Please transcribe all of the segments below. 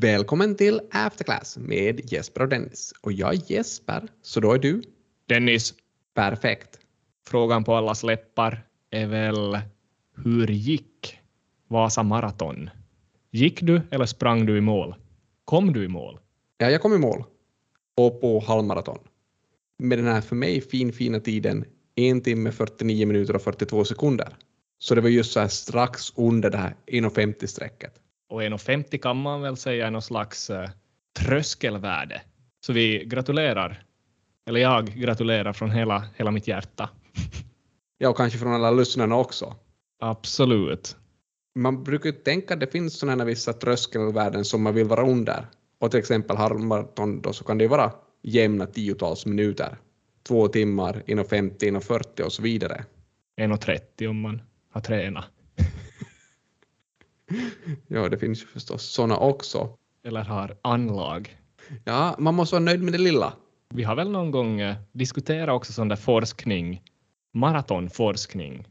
Välkommen till Afterclass med Jesper och Dennis. Och jag är Jesper, så då är du? Dennis, Perfekt. frågan på allas läppar är väl hur gick Vasa maraton? Gick du eller sprang du i mål? Kom du i mål? Ja, jag kom i mål. Och på halvmaraton. Med den här för mig fin, fina tiden en timme 49 minuter och 42 sekunder. Så det var just så här strax under det här 1,50-strecket. Och 1,50 kan man väl säga är någon slags eh, tröskelvärde. Så vi gratulerar, eller jag gratulerar från hela, hela mitt hjärta. Ja, och kanske från alla lyssnarna också. Absolut. Man brukar ju tänka att det finns sådana vissa tröskelvärden som man vill vara under. Och till exempel halvmaraton då så kan det vara jämna tiotals minuter. Två timmar, 1,50, 1,40 och så vidare. 1,30 om man har tränat. Ja, det finns ju förstås sådana också. Eller har anlag. Ja, man måste vara nöjd med det lilla. Vi har väl någon gång eh, diskuterat också sån där forskning, maratonforskning,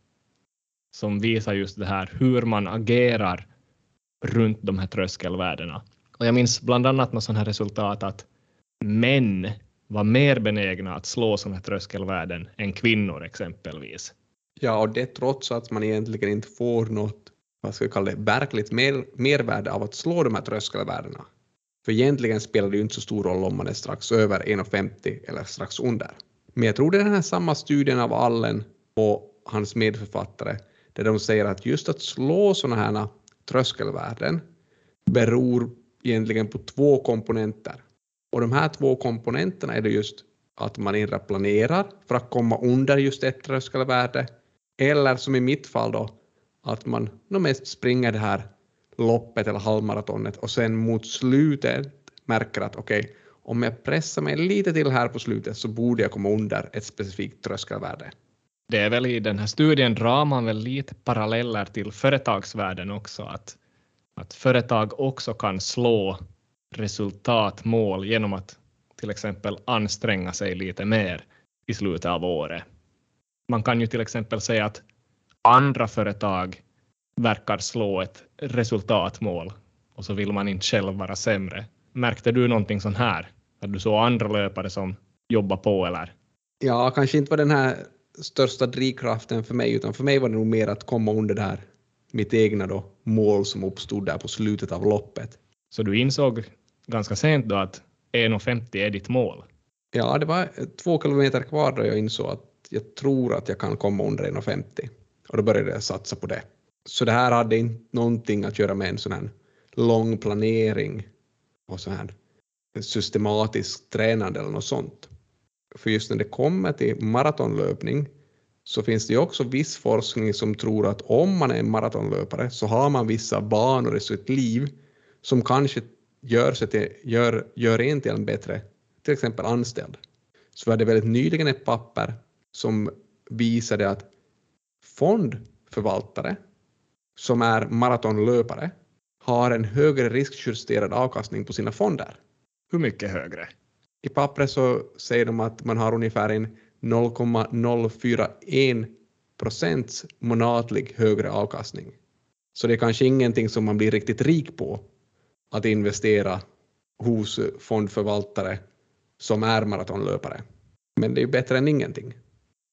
som visar just det här hur man agerar runt de här tröskelvärdena. Och jag minns bland annat något sånt här resultat att män var mer benägna att slå sådana här tröskelvärden än kvinnor exempelvis. Ja, och det trots att man egentligen inte får något, vad ska vi kalla det, verkligt mer, mervärde av att slå de här tröskelvärdena. För egentligen spelar det ju inte så stor roll om man är strax över 1,50 eller strax under. Men jag tror det är den här samma studien av Allen och hans medförfattare, där de säger att just att slå sådana här tröskelvärden beror egentligen på två komponenter. Och de här två komponenterna är det just att man inre planerar för att komma under just ett tröskelvärde, eller som i mitt fall då, att man no, mest springer det här loppet eller halvmaratonet och sen mot slutet märker att okej, okay, om jag pressar mig lite till här på slutet så borde jag komma under ett specifikt tröskelvärde. Det är väl i den här studien drar man väl lite paralleller till företagsvärlden också, att, att företag också kan slå resultatmål genom att till exempel anstränga sig lite mer i slutet av året. Man kan ju till exempel säga att andra företag verkar slå ett resultatmål och så vill man inte själv vara sämre. Märkte du någonting sånt här? Att du såg andra löpare som jobbar på eller? Ja, kanske inte var den här största drivkraften för mig, utan för mig var det nog mer att komma under det här mitt egna då, mål som uppstod där på slutet av loppet. Så du insåg ganska sent då att 1,50 är ditt mål? Ja, det var två kilometer kvar då jag insåg att jag tror att jag kan komma under 1,50 och då började jag satsa på det. Så det här hade inte någonting att göra med en sån här lång planering och så här systematiskt tränande eller något sånt. För just när det kommer till maratonlöpning så finns det ju också viss forskning som tror att om man är en maratonlöpare så har man vissa banor i sitt liv som kanske gör, sig till, gör, gör en till en bättre, till exempel anställd. Så vi hade väldigt nyligen ett papper som visade att fondförvaltare som är maratonlöpare har en högre riskjusterad avkastning på sina fonder. Hur mycket högre? I pappret så säger de att man har ungefär en 0,041 procents månatlig högre avkastning. Så det är kanske ingenting som man blir riktigt rik på att investera hos fondförvaltare som är maratonlöpare. Men det är bättre än ingenting.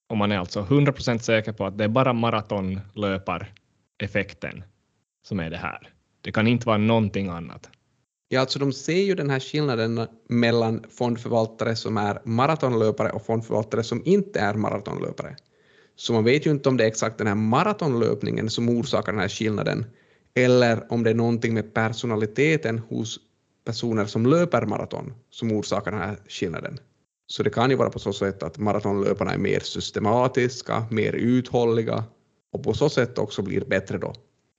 Och man är alltså 100 procent säker på att det är bara maratonlöpareffekten som är det här. Det kan inte vara någonting annat. Ja, alltså de ser ju den här skillnaden mellan fondförvaltare som är maratonlöpare och fondförvaltare som inte är maratonlöpare. Så man vet ju inte om det är exakt den här maratonlöpningen som orsakar den här skillnaden eller om det är någonting med personaliteten hos personer som löper maraton som orsakar den här skillnaden. Så det kan ju vara på så sätt att maratonlöparna är mer systematiska, mer uthålliga och på så sätt också blir bättre då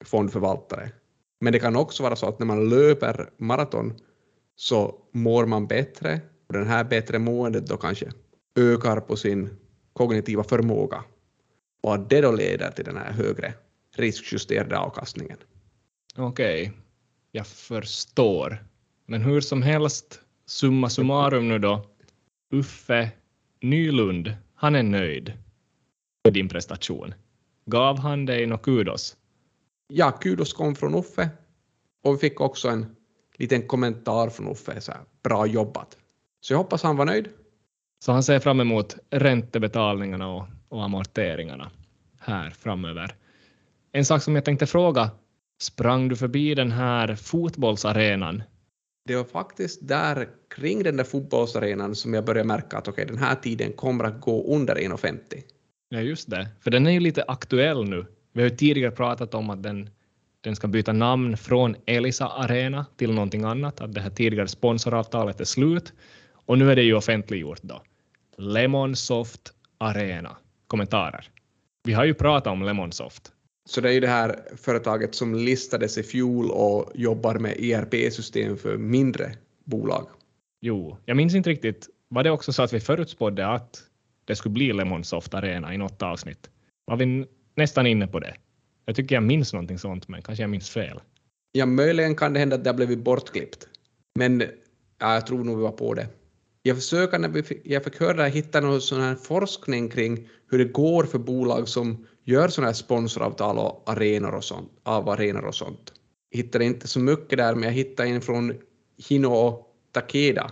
fondförvaltare. Men det kan också vara så att när man löper maraton så mår man bättre och den här bättre måendet då kanske ökar på sin kognitiva förmåga och att det då leder till den här högre riskjusterade avkastningen. Okej, okay. jag förstår. Men hur som helst, summa summarum nu då. Uffe Nylund, han är nöjd med din prestation. Gav han dig något kudos? Ja, kudos kom från Uffe och vi fick också en liten kommentar från Uffe, så här, bra jobbat. Så jag hoppas han var nöjd. Så han ser fram emot räntebetalningarna och, och amorteringarna här framöver. En sak som jag tänkte fråga, sprang du förbi den här fotbollsarenan? Det var faktiskt där kring den där fotbollsarenan som jag började märka att okej, okay, den här tiden kommer att gå under 1,50. Ja, just det, för den är ju lite aktuell nu. Vi har ju tidigare pratat om att den, den ska byta namn från Elisa Arena till någonting annat, att det här tidigare sponsoravtalet är slut. Och nu är det ju offentliggjort då. Lemonsoft Arena. Kommentarer? Vi har ju pratat om Lemonsoft. Så det är ju det här företaget som listades i fjol och jobbar med ERP-system för mindre bolag. Jo, jag minns inte riktigt. Var det också så att vi förutspådde att det skulle bli Lemonsoft Arena i något avsnitt? Var vi nästan inne på det? Jag tycker jag minns någonting sånt, men kanske jag minns fel. Ja, möjligen kan det hända att det har blivit bortklippt. Men ja, jag tror nog vi var på det. Jag försöker när jag fick höra det, hitta någon sån här forskning kring hur det går för bolag som gör sådana här sponsoravtal och arenor och sånt, av arenor och sånt. Jag hittade inte så mycket där, men jag hittade en från Hino Takeda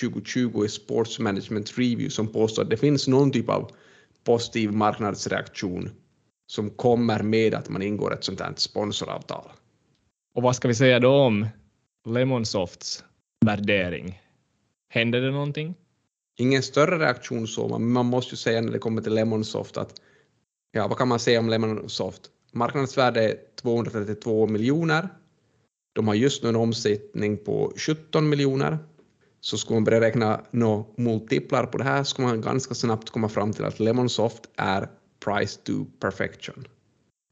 2020 i Sports Management Review som påstår att det finns någon typ av positiv marknadsreaktion som kommer med att man ingår ett sånt här sponsoravtal. Och vad ska vi säga då om Lemonsofts värdering? Hände det någonting? Ingen större reaktion så, men man måste ju säga när det kommer till Lemonsoft att ja, vad kan man säga om Lemonsoft? Marknadsvärde är 232 miljoner. De har just nu en omsättning på 17 miljoner. Så skulle man börja räkna några multiplar på det här skulle man ganska snabbt komma fram till att Lemonsoft är price to perfection.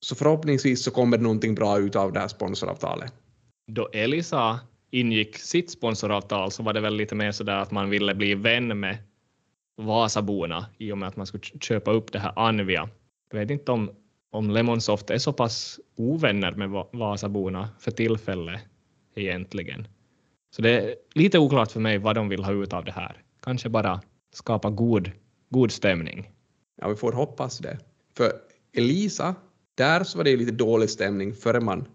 Så förhoppningsvis så kommer det någonting bra ut av det här sponsoravtalet. Då Elisa ingick sitt sponsoravtal så var det väl lite mer sådär att man ville bli vän med Vasaborna i och med att man skulle köpa upp det här Anvia. Jag vet inte om, om Lemonsoft är så pass ovänner med Vasaborna för tillfället egentligen. Så det är lite oklart för mig vad de vill ha ut av det här. Kanske bara skapa god, god stämning. Ja, vi får hoppas det. För Elisa, där så var det lite dålig stämning före man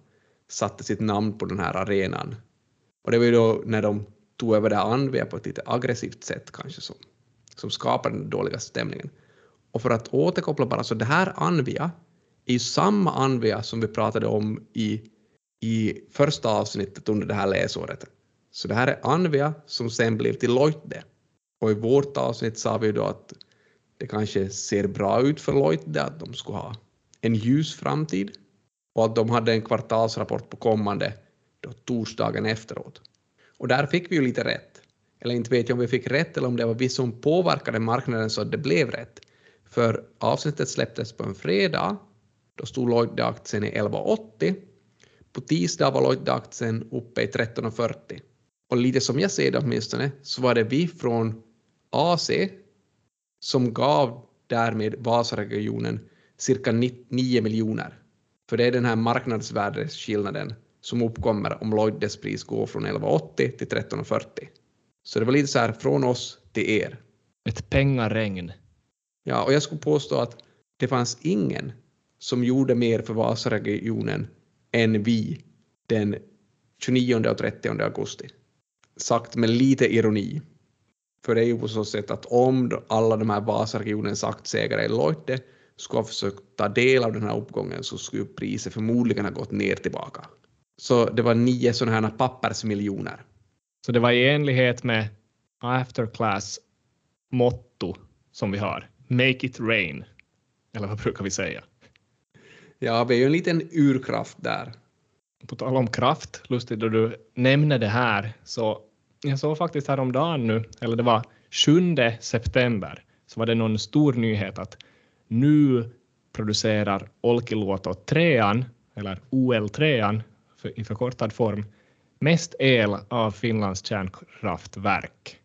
satte sitt namn på den här arenan. Och det var ju då när de tog över det här Anvia på ett lite aggressivt sätt kanske som, som skapade den dåliga stämningen. Och för att återkoppla bara, så det här Anvia är ju samma Anvia som vi pratade om i, i första avsnittet under det här läsåret. Så det här är Anvia som sen blev till Loitde. Och i vårt avsnitt sa vi då att det kanske ser bra ut för Loitde att de skulle ha en ljus framtid och att de hade en kvartalsrapport på kommande då torsdagen efteråt. Och där fick vi ju lite rätt. Eller inte vet jag om vi fick rätt eller om det var vi som påverkade marknaden så att det blev rätt. För avsnittet släpptes på en fredag. Då stod Lloyd-aktien i 11,80. På tisdag var Lloyd-aktien uppe i 13,40. Och lite som jag ser det åtminstone så var det vi från AC som gav därmed Vasaregionen cirka 9 miljoner. För det är den här marknadsvärdesskillnaden som uppkommer om Lloydes pris går från 11,80 till 13,40. Så det var lite så här från oss till er. Ett pengaregn. Ja, och jag skulle påstå att det fanns ingen som gjorde mer för Vasaregionen än vi den 29 och 30 augusti. Sagt med lite ironi. För det är ju på så sätt att om alla de här Vasaregionens aktieägare i Lloyde skulle ha försökt ta del av den här uppgången så skulle priset förmodligen ha gått ner tillbaka. Så det var nio sådana här pappersmiljoner. Så det var i enlighet med afterclass motto som vi har. Make it rain. Eller vad brukar vi säga? Ja, vi är ju en liten urkraft där. På tal om kraft, lustigt då du nämner det här, så jag såg faktiskt häromdagen nu, eller det var 7 september, så var det någon stor nyhet att nu producerar Olkiluoto 3 eller OL3 i förkortad form, mest el av Finlands kärnkraftverk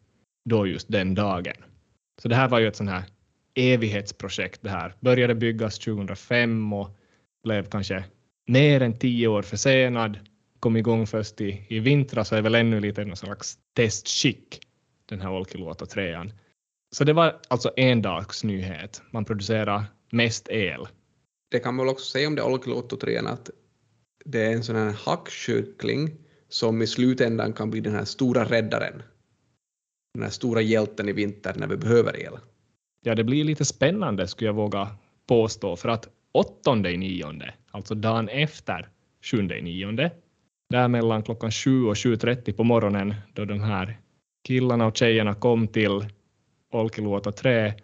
då just den dagen. Så det här var ju ett sånt här evighetsprojekt det här. Började byggas 2005 och blev kanske mer än tio år försenad. Kom igång först i, i vintras så är väl ännu lite någon slags testskick, den här Olkiluoto 3 Så det var alltså en dags nyhet. Man producerar mest el. Det kan man väl också säga om det Olkiluoto 3 att det är en sån här hackkyckling som i slutändan kan bli den här stora räddaren. Den här stora hjälten i vinter när vi behöver el. Ja, det blir lite spännande skulle jag våga påstå, för att åttonde i nionde, alltså dagen efter sjunde i nionde, där mellan klockan 7 och 7.30 på morgonen då de här killarna och tjejerna kom till Olkiluoto 3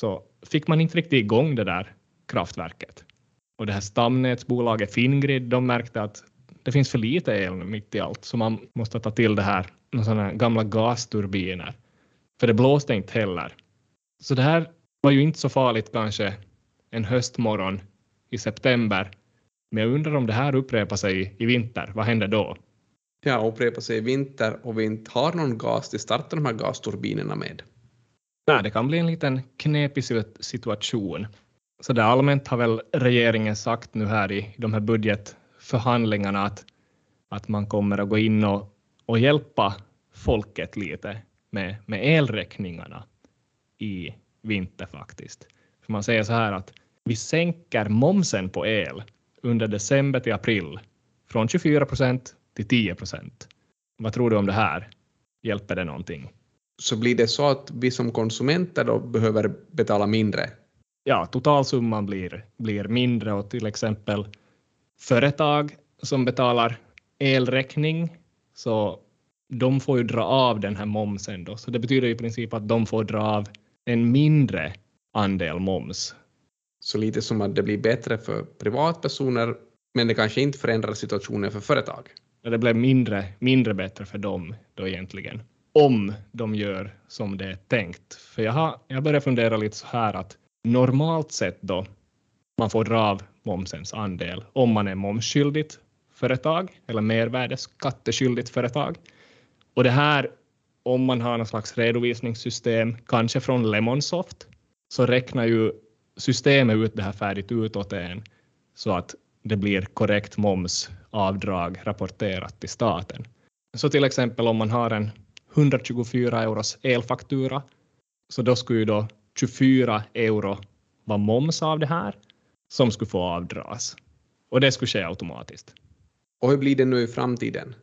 så fick man inte riktigt igång det där kraftverket. Och det här stamnätsbolaget Fingrid, de märkte att det finns för lite el mitt i allt, så man måste ta till det här, sådana gamla gasturbiner. För det blåste inte heller. Så det här var ju inte så farligt kanske en höstmorgon i september, men jag undrar om det här upprepar sig i vinter. Vad händer då? Ja, upprepar sig i vinter och vi inte har någon gas till starta de här gasturbinerna med. Nej, det kan bli en liten knepig situation. Så där allmänt har väl regeringen sagt nu här i de här budgetförhandlingarna att, att man kommer att gå in och, och hjälpa folket lite med, med elräkningarna i vinter faktiskt. För man säger så här att vi sänker momsen på el under december till april från 24 procent till 10 procent. Vad tror du om det här? Hjälper det någonting? Så blir det så att vi som konsumenter då behöver betala mindre? Ja, totalsumman blir, blir mindre och till exempel företag som betalar elräkning så de får ju dra av den här momsen då. Så det betyder i princip att de får dra av en mindre andel moms så lite som att det blir bättre för privatpersoner, men det kanske inte förändrar situationen för företag. Det blir mindre, mindre bättre för dem då egentligen, om de gör som det är tänkt. För jag har, jag börjar fundera lite så här att normalt sett då, man får dra av momsens andel om man är momsskyldigt företag eller mervärdesskatteskyldigt företag. Och det här, om man har något slags redovisningssystem, kanske från Lemonsoft, så räknar ju systemet ut det här färdigt utåt en så att det blir korrekt momsavdrag rapporterat till staten. Så till exempel om man har en 124 euros elfaktura så då skulle ju då 24 euro vara moms av det här som skulle få avdras. Och det skulle ske automatiskt. Och hur blir det nu i framtiden?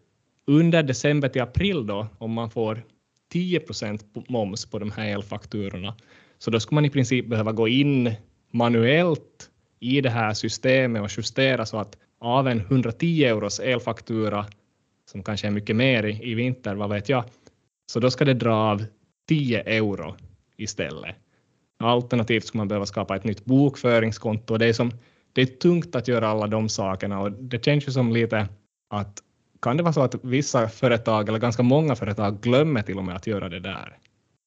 Under december till april då, om man får 10 procent moms på de här elfakturorna, så då skulle man i princip behöva gå in manuellt i det här systemet och justera så att av en 110 euros elfaktura, som kanske är mycket mer i, i vinter, vad vet jag, så då ska det dra av 10 euro istället. Alternativt skulle man behöva skapa ett nytt bokföringskonto. Det är, som, det är tungt att göra alla de sakerna och det känns ju som lite att kan det vara så att vissa företag, eller ganska många företag, glömmer till och med att göra det där?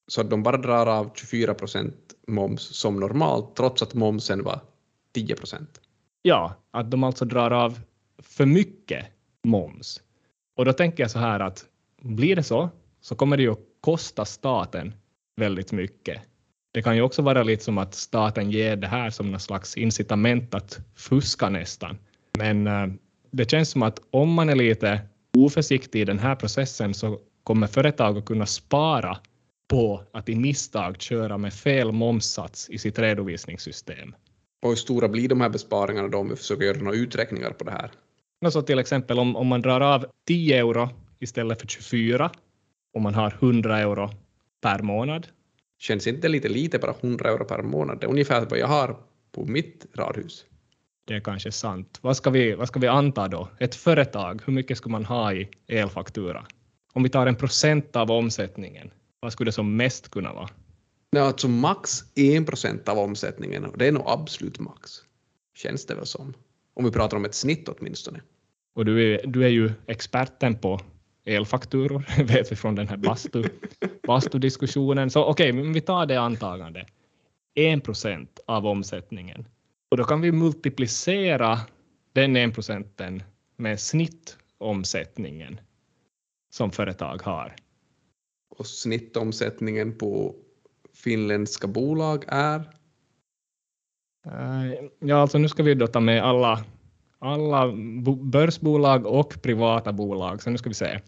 Så att de bara drar av 24 procent moms som normalt, trots att momsen var 10 procent. Ja, att de alltså drar av för mycket moms. Och då tänker jag så här att blir det så, så kommer det ju att kosta staten väldigt mycket. Det kan ju också vara lite som att staten ger det här som någon slags incitament att fuska nästan. Men äh, det känns som att om man är lite oförsiktig i den här processen så kommer företag att kunna spara på att i misstag köra med fel momssats i sitt redovisningssystem. Och hur stora blir de här besparingarna då om vi försöker göra några uträkningar på det här? Så till exempel om, om man drar av 10 euro istället för 24 och man har 100 euro per månad. Känns inte lite lite bara 100 euro per månad? Det är ungefär vad jag har på mitt radhus. Det är kanske sant. Vad ska vi, vad ska vi anta då? Ett företag, hur mycket ska man ha i elfaktura? Om vi tar en procent av omsättningen, vad skulle det som mest kunna vara? Nej, alltså max 1 procent av omsättningen, och det är nog absolut max. Känns det väl som. Om vi pratar om ett snitt åtminstone. Och du är, du är ju experten på elfakturor, vet vi från den här bastu, bastudiskussionen. Så okej, okay, men vi tar det antagande. 1 procent av omsättningen. Och då kan vi multiplicera den 1 procenten med snittomsättningen som företag har och snittomsättningen på finländska bolag är? Eh, ja, alltså nu ska vi då ta med alla, alla börsbolag och privata bolag, så nu ska vi se.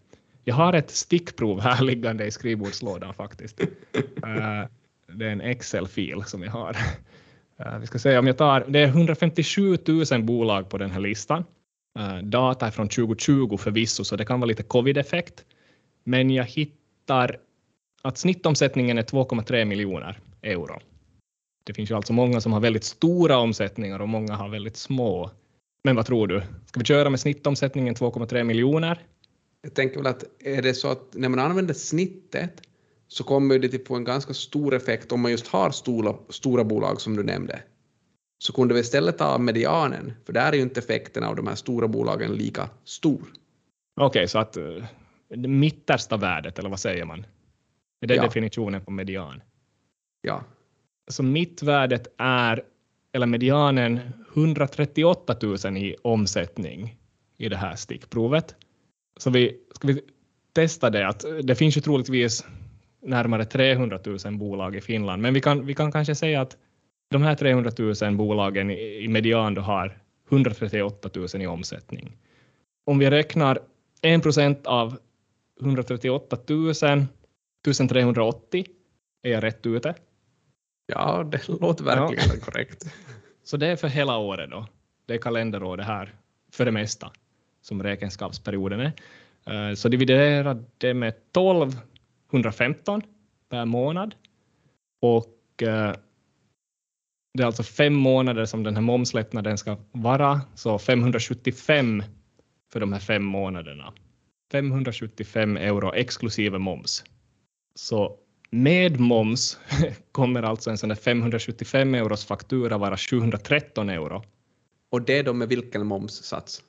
Jag har ett stickprov här liggande i skrivbordslådan faktiskt. Eh, det är en Excel-fil som jag har. Eh, vi ska se om jag tar, det är 157 000 bolag på den här listan uh, data från 2020 förvisso, så det kan vara lite covid-effekt. Men jag hittar att snittomsättningen är 2,3 miljoner euro. Det finns ju alltså många som har väldigt stora omsättningar och många har väldigt små. Men vad tror du? Ska vi köra med snittomsättningen 2,3 miljoner? Jag tänker väl att är det så att när man använder snittet så kommer det att få en ganska stor effekt om man just har stora, stora bolag som du nämnde. Så kunde vi istället ta medianen, för där är ju inte effekten av de här stora bolagen lika stor. Okej, okay, så att uh, det mittersta värdet, eller vad säger man? Är det ja. definitionen på median? Ja. Så mittvärdet är, eller medianen, 138 000 i omsättning i det här stickprovet. Så vi, ska vi testa det? Att det finns ju troligtvis närmare 300 000 bolag i Finland, men vi kan, vi kan kanske säga att de här 300 000 bolagen i, median då har 138 000 i omsättning. Om vi räknar 1 procent av 138 000, 1380, är jag rätt ute? Ja, det låter verkligen ja. korrekt. Så det är för hela året då. Det är kalenderåret här för det mesta som räkenskapsperioden är. Eh, så dividerar det med 12 115 per månad och eh, det är alltså fem månader som den här momslättnaden ska vara, så 575 för de här fem månaderna. 575 euro exklusive moms. Så med moms kommer alltså en sån där 575 euros faktura vara 713 euro. Och det är då med vilken momssats?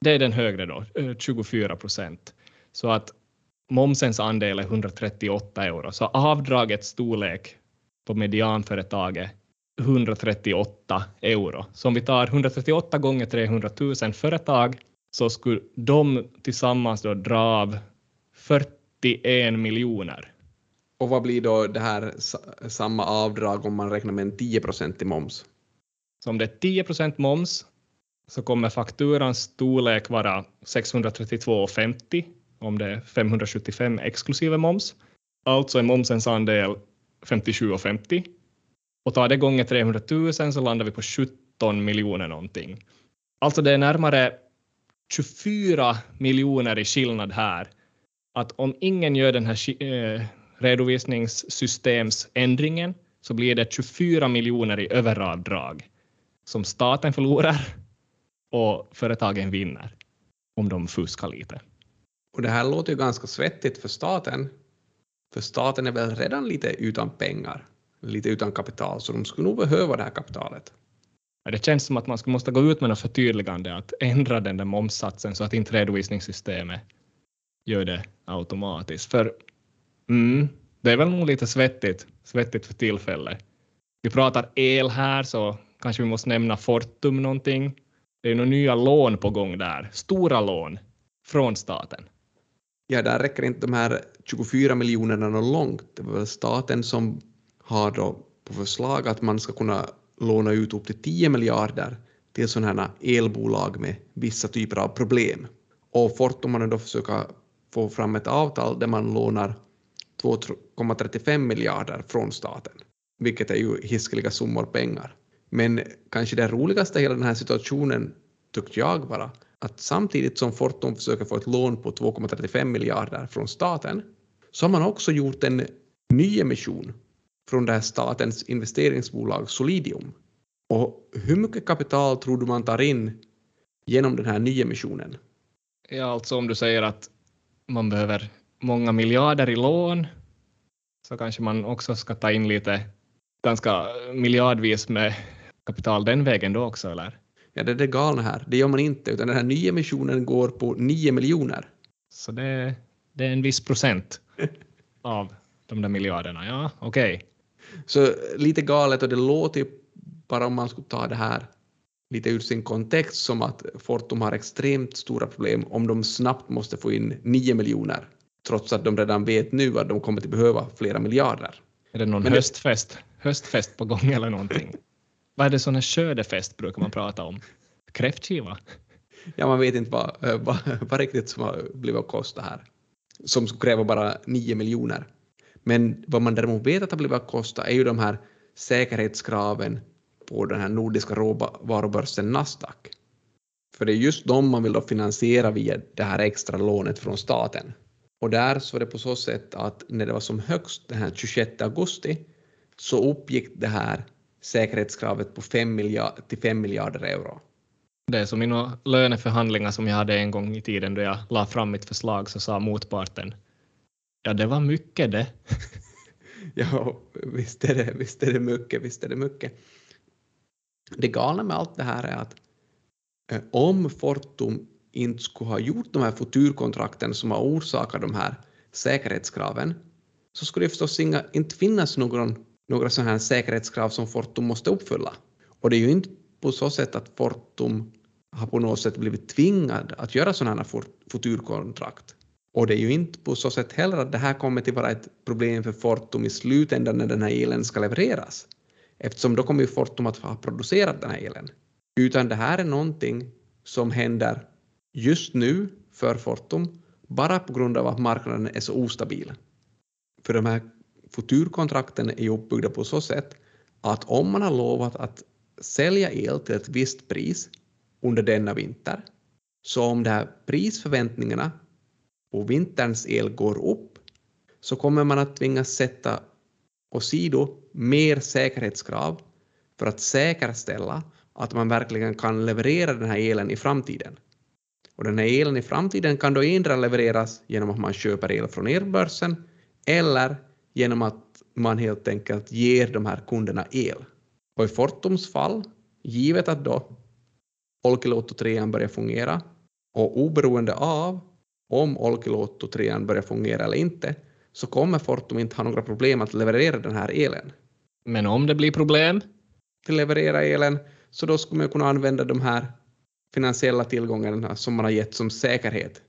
Det är den högre då, 24 eh, procent. Så att momsens andel är 138 euro, så avdragets storlek på medianföretaget 138 euro. Så om vi tar 138 gånger 300 000 företag så skulle de tillsammans då dra av 41 miljoner. Och vad blir då det här samma avdrag om man räknar med en 10 i moms? Så om det är 10% moms så kommer fakturans storlek vara 632,50 om det är 575 exklusive moms. Alltså är momsens andel 57,50 och tar det gånger 300 000 så landar vi på 17 miljoner någonting. Alltså det är närmare 24 miljoner i skillnad här. Att om ingen gör den här eh, redovisningssystemsändringen så blir det 24 miljoner i överavdrag som staten förlorar och företagen vinner om de fuskar lite. Och det här låter ju ganska svettigt för staten, för staten är väl redan lite utan pengar, lite utan kapital, så de skulle nog behöva det här kapitalet. Ja, det känns som att man skulle måste gå ut med något förtydligande, att ändra den där momssatsen så att inte redovisningssystemet gör det automatiskt. För mm, det är väl nog lite svettigt, svettigt för tillfället. Vi pratar el här, så kanske vi måste nämna Fortum någonting. Det är några nya lån på gång där, stora lån från staten. Ja, där räcker inte de här 24 miljonerna någon långt. Det var väl staten som har då på förslag att man ska kunna låna ut upp till 10 miljarder till sådana här elbolag med vissa typer av problem. Och Fortum har då försöka få fram ett avtal där man lånar 2,35 miljarder från staten, vilket är ju hiskeliga summor pengar. Men kanske det roligaste i hela den här situationen tyckte jag bara att samtidigt som Fortum försöker få ett lån på 2,35 miljarder från staten så har man också gjort en nyemission från det här statens investeringsbolag Solidium. Och hur mycket kapital tror du man tar in genom den här nyemissionen? Ja, alltså om du säger att man behöver många miljarder i lån så kanske man också ska ta in lite ganska miljardvis med kapital den vägen då också, eller? Ja, det är det galna här. Det gör man inte, utan den här nyemissionen går på 9 miljoner. Så det, det är en viss procent av de där miljarderna, ja, okej. Okay. Så lite galet och det låter bara om man skulle ta det här lite ur sin kontext som att Fortum har extremt stora problem om de snabbt måste få in 9 miljoner trots att de redan vet nu att de kommer att behöva flera miljarder. Är det någon Men höstfest, höstfest på gång eller någonting? Vad är det sån här skördefest brukar man prata om? Kräftskiva? Ja, man vet inte vad, eh, vad, vad riktigt som har blivit att kosta här. Som skulle kräva bara 9 miljoner. Men vad man däremot vet att har blivit att kosta är ju de här säkerhetskraven på den här nordiska råvarubörsen Nasdaq. För det är just dem man vill då finansiera via det här extra lånet från staten. Och där så var det på så sätt att när det var som högst den här 26 augusti så uppgick det här säkerhetskravet på 5 miljard, till 5 miljarder euro. Det är som i löneförhandlingar som jag hade en gång i tiden då jag la fram mitt förslag så sa motparten ja det var mycket det. ja, visst är, det, visst är det mycket, visst är det mycket. Det galna med allt det här är att eh, om Fortum inte skulle ha gjort de här futurkontrakten som har orsakat de här säkerhetskraven så skulle det förstås inga, inte finnas någon, några sådana här säkerhetskrav som Fortum måste uppfylla. Och det är ju inte på så sätt att Fortum har på något sätt blivit tvingad att göra sådana här futurkontrakt. Och det är ju inte på så sätt heller att det här kommer att vara ett problem för Fortum i slutändan när den här elen ska levereras. Eftersom då kommer ju Fortum att ha producerat den här elen. Utan det här är någonting som händer just nu för Fortum bara på grund av att marknaden är så ostabil. För de här futurkontrakten är uppbyggda på så sätt att om man har lovat att sälja el till ett visst pris under denna vinter, så om de här prisförväntningarna på vinterns el går upp, så kommer man att tvingas sätta åsido mer säkerhetskrav för att säkerställa att man verkligen kan leverera den här elen i framtiden. Och den här elen i framtiden kan då endera levereras genom att man köper el från elbörsen eller genom att man helt enkelt ger de här kunderna el. Och i Fortums fall, givet att då Olkiluoto 3 börjar fungera och oberoende av om Olkiluoto 3 börjar fungera eller inte så kommer Fortum inte ha några problem att leverera den här elen. Men om det blir problem? Till leverera elen, så då skulle man kunna använda de här finansiella tillgångarna som man har gett som säkerhet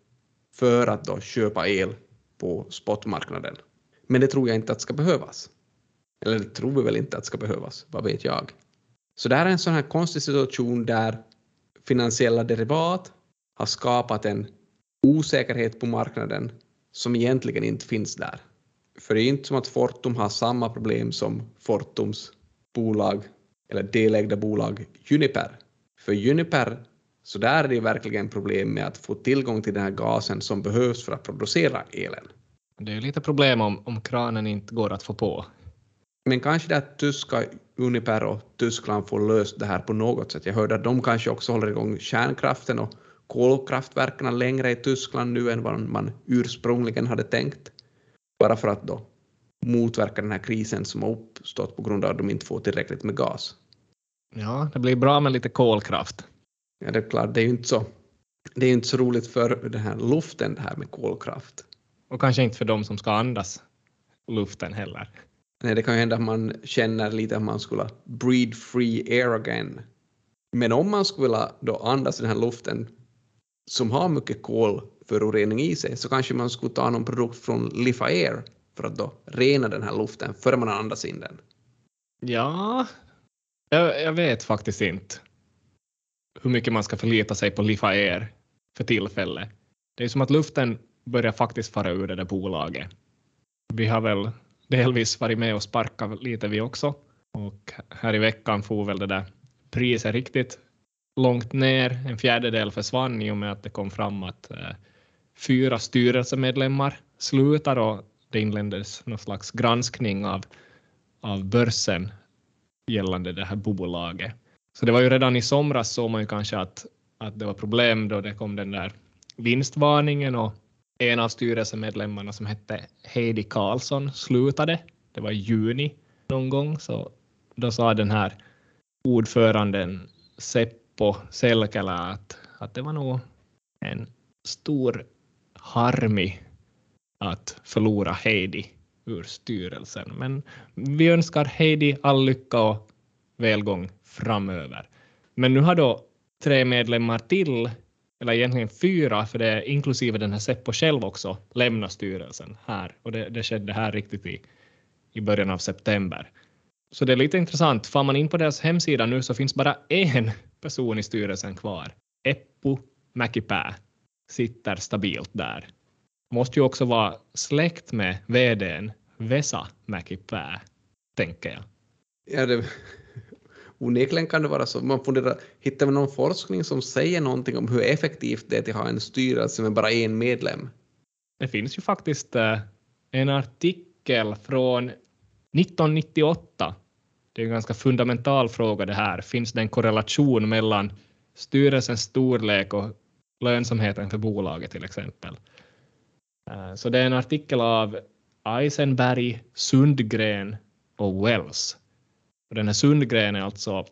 för att då köpa el på spotmarknaden. Men det tror jag inte att ska behövas. Eller det tror vi väl inte att ska behövas, vad vet jag. Så det här är en sån här konstig situation där finansiella derivat har skapat en osäkerhet på marknaden som egentligen inte finns där. För det är inte som att Fortum har samma problem som Fortums bolag eller delägda bolag Juniper. För Juniper, så där är det verkligen problem med att få tillgång till den här gasen som behövs för att producera elen. Det är lite problem om, om kranen inte går att få på. Men kanske det att tyska Uniper och Tyskland får löst det här på något sätt. Jag hörde att de kanske också håller igång kärnkraften och kolkraftverken längre i Tyskland nu än vad man ursprungligen hade tänkt. Bara för att då motverka den här krisen som har uppstått på grund av att de inte får tillräckligt med gas. Ja, det blir bra med lite kolkraft. Ja, det är klart, det är ju inte så, det är inte så roligt för den här luften det här med kolkraft. Och kanske inte för de som ska andas luften heller. Nej, det kan ju hända att man känner lite att man skulle breathe free air again. Men om man skulle då andas den här luften som har mycket kolförorening i sig så kanske man skulle ta någon produkt från Lifa Air för att då rena den här luften före man andas in den. Ja, jag, jag vet faktiskt inte hur mycket man ska förlita sig på Lifa Air för tillfället. Det är som att luften börjar faktiskt fara ur det där bolaget. Vi har väl delvis varit med och sparkat lite vi också och här i veckan får väl det där priset riktigt långt ner. En fjärdedel försvann i och med att det kom fram att eh, fyra styrelsemedlemmar slutar och det inleddes någon slags granskning av, av börsen gällande det här bolaget. Så det var ju redan i somras såg man ju kanske att, att det var problem då det kom den där vinstvarningen och en av styrelsemedlemmarna som hette Heidi Karlsson slutade. Det var i juni någon gång, så då sa den här ordföranden Seppo Selkälä att, att det var nog en stor harmi att förlora Heidi ur styrelsen. Men vi önskar Heidi all lycka och välgång framöver. Men nu har då tre medlemmar till, eller egentligen fyra, för det är inklusive den här Seppo själv också, lämna styrelsen här. Och det, det skedde här riktigt i, i början av september. Så det är lite intressant. Får man in på deras hemsida nu så finns bara en person i styrelsen kvar. Eppu Mäkipää sitter stabilt där. Måste ju också vara släkt med vdn Vesa Mäkipää, tänker jag. Ja, det onekligen kan det vara så. Man funderar, hittar vi någon forskning som säger någonting om hur effektivt det är att ha en styrelse med bara en medlem? Det finns ju faktiskt eh, en artikel från 1998. Det är en ganska fundamental fråga det här. Finns det en korrelation mellan styrelsens storlek och lönsamheten för bolaget till exempel? Eh, så det är en artikel av Eisenberg, Sundgren och Wells. Och den här Sundgren är alltså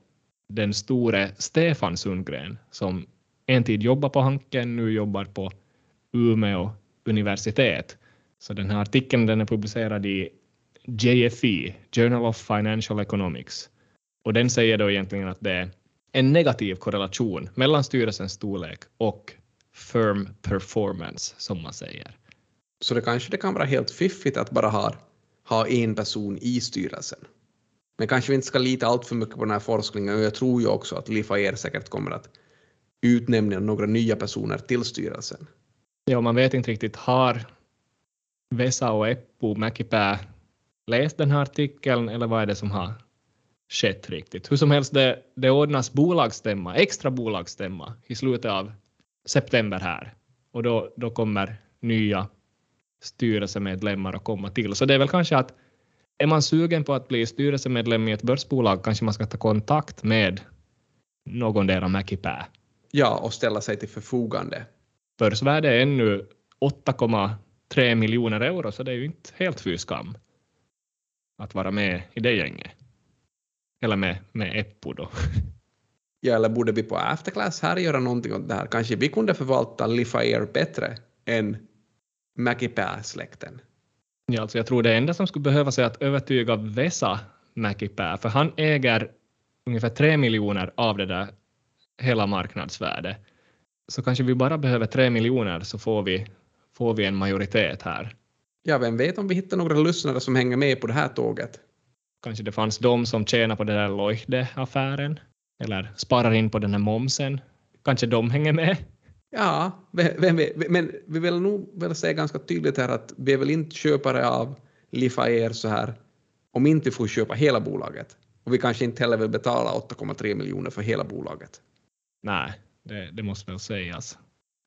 den store Stefan Sundgren som en tid jobbade på Hanken, nu jobbar på Umeå universitet. Så den här artikeln den är publicerad i JFE, Journal of Financial Economics. Och den säger då egentligen att det är en negativ korrelation mellan styrelsens storlek och firm performance, som man säger. Så det kanske det kan vara helt fiffigt att bara ha, ha en person i styrelsen. Men kanske vi inte ska lita allt för mycket på den här forskningen och jag tror ju också att Lifaer säkert kommer att utnämna några nya personer till styrelsen. Ja, man vet inte riktigt, har Vesa och Eppu Mäkipää läst den här artikeln eller vad är det som har skett riktigt? Hur som helst, det, det ordnas bolagsstämma, extra bolagsstämma i slutet av september här och då, då kommer nya styrelsemedlemmar att komma till. Så det är väl kanske att är man sugen på att bli styrelsemedlem i ett börsbolag kanske man ska ta kontakt med någon där av Mäkipää. Ja, och ställa sig till förfogande. Börsvärde är ännu 8,3 miljoner euro, så det är ju inte helt fy skam att vara med i det gänget. Eller med, med Eppo då. Ja, eller borde vi på Afterclass här göra någonting åt det här? Kanske vi kunde förvalta Lifair bättre än Mäkipää-släkten? Ja, alltså jag tror det enda som skulle behövas är att övertyga Vesa Mäkipää, för han äger ungefär 3 miljoner av det där hela marknadsvärdet. Så kanske vi bara behöver 3 miljoner så får vi, får vi en majoritet här. Ja, vem vet om vi hittar några lyssnare som hänger med på det här tåget? Kanske det fanns de som tjänar på den där Leuchte-affären eller sparar in på den här momsen. Kanske de hänger med. Ja, vem vet. Men vi vill nog vill säga ganska tydligt här att vi är väl inte köpare av Lifaer så här om inte vi får köpa hela bolaget. Och vi kanske inte heller vill betala 8,3 miljoner för hela bolaget. Nej, det, det måste väl sägas.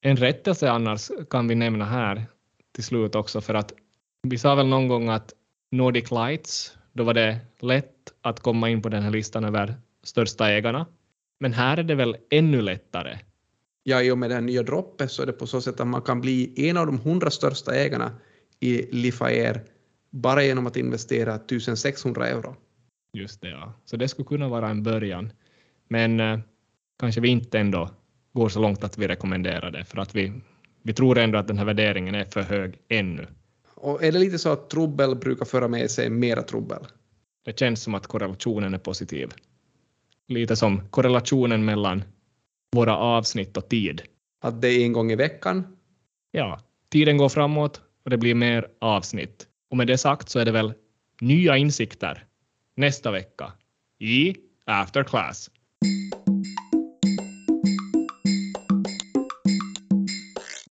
En rättelse annars kan vi nämna här till slut också för att vi sa väl någon gång att Nordic Lights, då var det lätt att komma in på den här listan över största ägarna. Men här är det väl ännu lättare. Ja, i och med här nya droppet så är det på så sätt att man kan bli en av de hundra största ägarna i Lifaer bara genom att investera 1600 euro. Just det, ja. Så det skulle kunna vara en början. Men eh, kanske vi inte ändå går så långt att vi rekommenderar det, för att vi, vi tror ändå att den här värderingen är för hög ännu. Och är det lite så att trubbel brukar föra med sig mera trubbel? Det känns som att korrelationen är positiv. Lite som korrelationen mellan våra avsnitt och tid. Att det är en gång i veckan? Ja, tiden går framåt och det blir mer avsnitt. Och med det sagt så är det väl nya insikter nästa vecka i After Class.